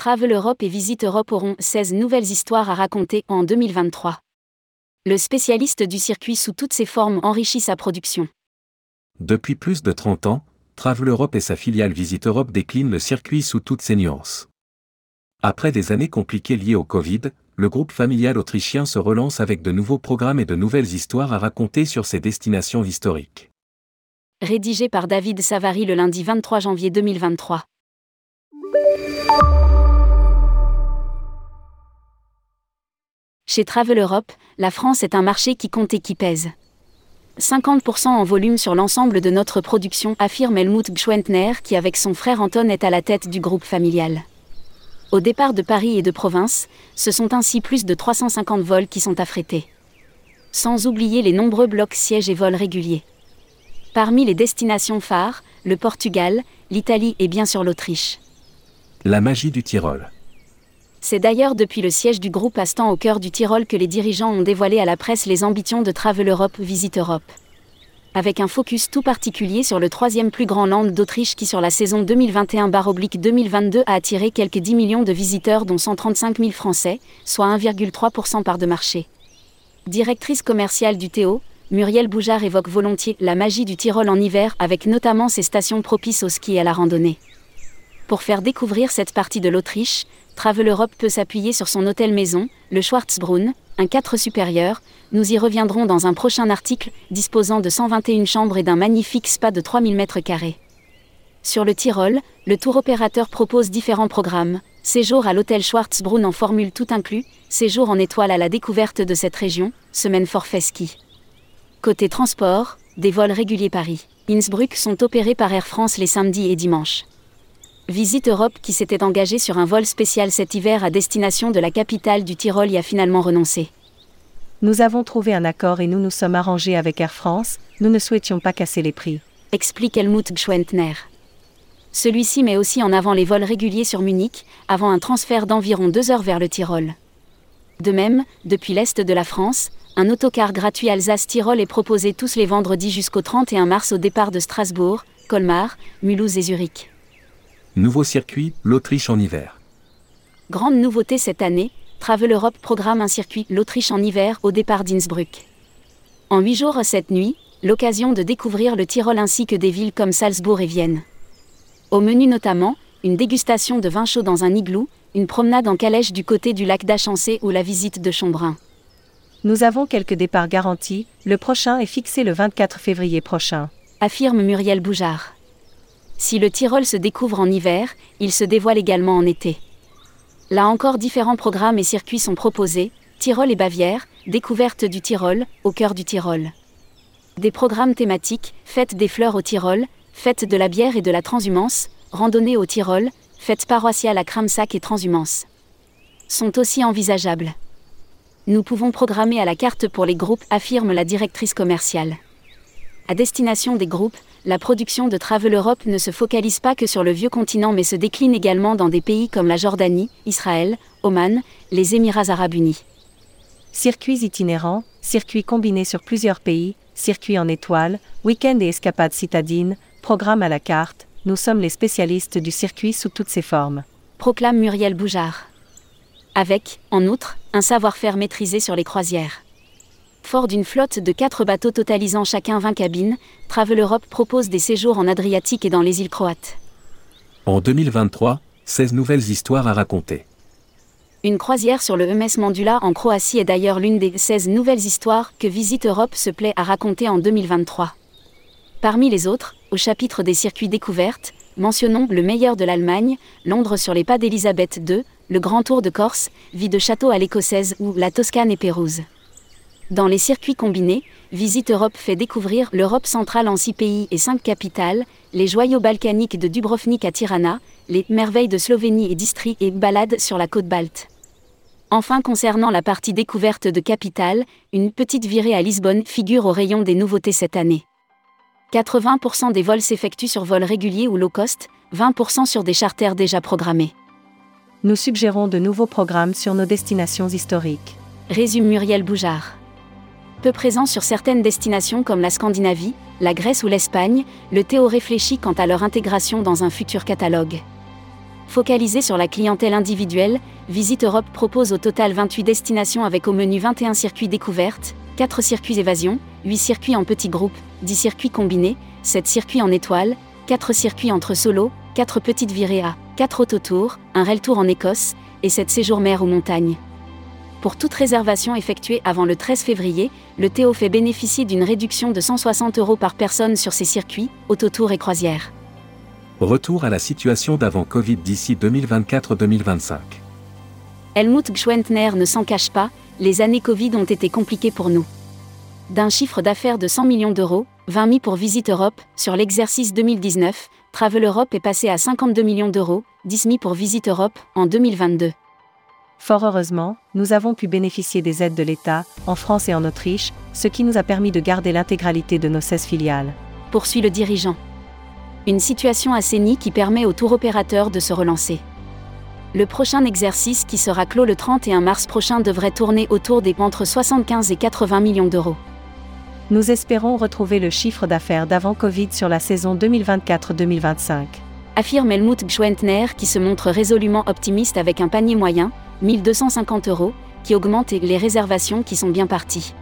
Travel Europe et Visite Europe auront 16 nouvelles histoires à raconter en 2023. Le spécialiste du circuit sous toutes ses formes enrichit sa production. Depuis plus de 30 ans, Travel Europe et sa filiale Visite Europe déclinent le circuit sous toutes ses nuances. Après des années compliquées liées au Covid, le groupe familial autrichien se relance avec de nouveaux programmes et de nouvelles histoires à raconter sur ses destinations historiques. Rédigé par David Savary le lundi 23 janvier 2023. Chez Travel Europe, la France est un marché qui compte et qui pèse. 50% en volume sur l'ensemble de notre production, affirme Helmut Gschwentner qui avec son frère Anton est à la tête du groupe familial. Au départ de Paris et de province, ce sont ainsi plus de 350 vols qui sont affrétés. Sans oublier les nombreux blocs sièges et vols réguliers. Parmi les destinations phares, le Portugal, l'Italie et bien sûr l'Autriche. La magie du Tyrol. C'est d'ailleurs depuis le siège du groupe Astan au cœur du Tyrol que les dirigeants ont dévoilé à la presse les ambitions de Travel Europe Visite Europe. Avec un focus tout particulier sur le troisième plus grand land d'Autriche qui sur la saison 2021-2022 a attiré quelques 10 millions de visiteurs dont 135 000 Français, soit 1,3% part de marché. Directrice commerciale du Théo, Muriel Boujard évoque volontiers la magie du Tyrol en hiver avec notamment ses stations propices au ski et à la randonnée. Pour faire découvrir cette partie de l'Autriche, Travel Europe peut s'appuyer sur son hôtel maison, le Schwarzbrunn, un 4 supérieur. Nous y reviendrons dans un prochain article, disposant de 121 chambres et d'un magnifique spa de 3000 m2. Sur le Tyrol, le tour opérateur propose différents programmes. Séjour à l'hôtel Schwarzbrunn en formule tout inclus, séjour en étoile à la découverte de cette région, semaine forfait ski. Côté transport, des vols réguliers Paris. Innsbruck sont opérés par Air France les samedis et dimanches. Visite Europe qui s'était engagé sur un vol spécial cet hiver à destination de la capitale du Tyrol y a finalement renoncé. Nous avons trouvé un accord et nous nous sommes arrangés avec Air France, nous ne souhaitions pas casser les prix. Explique Helmut Gschwentner. Celui-ci met aussi en avant les vols réguliers sur Munich, avant un transfert d'environ deux heures vers le Tyrol. De même, depuis l'Est de la France, un autocar gratuit Alsace-Tyrol est proposé tous les vendredis jusqu'au 31 mars au départ de Strasbourg, Colmar, Mulhouse et Zurich. Nouveau circuit, l'Autriche en hiver. Grande nouveauté cette année, Travel Europe programme un circuit l'Autriche en hiver au départ d'Innsbruck. En huit jours cette nuit, l'occasion de découvrir le Tyrol ainsi que des villes comme Salzbourg et Vienne. Au menu notamment, une dégustation de vin chaud dans un igloo, une promenade en calèche du côté du lac d'Achancé ou la visite de Chombrun. Nous avons quelques départs garantis, le prochain est fixé le 24 février prochain. Affirme Muriel Boujard. Si le Tyrol se découvre en hiver, il se dévoile également en été. Là encore différents programmes et circuits sont proposés, Tyrol et Bavière, découverte du Tyrol, au cœur du Tyrol. Des programmes thématiques, fête des fleurs au Tyrol, fête de la bière et de la transhumance, randonnée au Tyrol, fête paroissiale à Kramsack et transhumance. Sont aussi envisageables. Nous pouvons programmer à la carte pour les groupes, affirme la directrice commerciale. À destination des groupes, la production de Travel Europe ne se focalise pas que sur le vieux continent mais se décline également dans des pays comme la Jordanie, Israël, Oman, les Émirats arabes unis. Circuits itinérants, circuits combinés sur plusieurs pays, circuits en étoile, week-end et escapades citadines, programme à la carte, nous sommes les spécialistes du circuit sous toutes ses formes. Proclame Muriel Boujard. Avec, en outre, un savoir-faire maîtrisé sur les croisières. Fort d'une flotte de quatre bateaux totalisant chacun 20 cabines, Travel Europe propose des séjours en Adriatique et dans les îles croates. En 2023, 16 nouvelles histoires à raconter. Une croisière sur le EMS Mandula en Croatie est d'ailleurs l'une des 16 nouvelles histoires que Visite Europe se plaît à raconter en 2023. Parmi les autres, au chapitre des circuits découvertes, mentionnons le meilleur de l'Allemagne, Londres sur les pas d'Elisabeth II, le Grand Tour de Corse, vie de château à l'écossaise ou la Toscane et Pérouse. Dans les circuits combinés, Visite Europe fait découvrir l'Europe centrale en six pays et cinq capitales, les joyaux balkaniques de Dubrovnik à Tirana, les merveilles de Slovénie et d'Istrie et balades sur la côte balte. Enfin, concernant la partie découverte de capitale, une petite virée à Lisbonne figure au rayon des nouveautés cette année. 80% des vols s'effectuent sur vols réguliers ou low cost, 20% sur des charters déjà programmés. Nous suggérons de nouveaux programmes sur nos destinations historiques. Résume Muriel Boujard peu présent sur certaines destinations comme la Scandinavie, la Grèce ou l'Espagne, le Théo réfléchit quant à leur intégration dans un futur catalogue. Focalisé sur la clientèle individuelle, Visite Europe propose au total 28 destinations avec au menu 21 circuits découvertes, 4 circuits évasion, 8 circuits en petits groupes, 10 circuits combinés, 7 circuits en étoiles, 4 circuits entre solo, 4 petites virées à, 4 autotours, un rail tour en Écosse, et 7 séjours mer ou montagne. Pour toute réservation effectuée avant le 13 février, le Théo fait bénéficier d'une réduction de 160 euros par personne sur ses circuits, autotours et croisières. Retour à la situation d'avant Covid d'ici 2024-2025. Helmut Gschwentner ne s'en cache pas, les années Covid ont été compliquées pour nous. D'un chiffre d'affaires de 100 millions d'euros, 20 000 pour Visite Europe, sur l'exercice 2019, Travel Europe est passé à 52 millions d'euros, 10 000 pour Visite Europe, en 2022. Fort heureusement, nous avons pu bénéficier des aides de l'État, en France et en Autriche, ce qui nous a permis de garder l'intégralité de nos 16 filiales. Poursuit le dirigeant. Une situation assainie qui permet au tour opérateur de se relancer. Le prochain exercice qui sera clos le 31 mars prochain devrait tourner autour des entre 75 et 80 millions d'euros. Nous espérons retrouver le chiffre d'affaires d'avant Covid sur la saison 2024-2025. Affirme Helmut Gschwentner qui se montre résolument optimiste avec un panier moyen, 1250 euros, qui augmente et les réservations qui sont bien parties.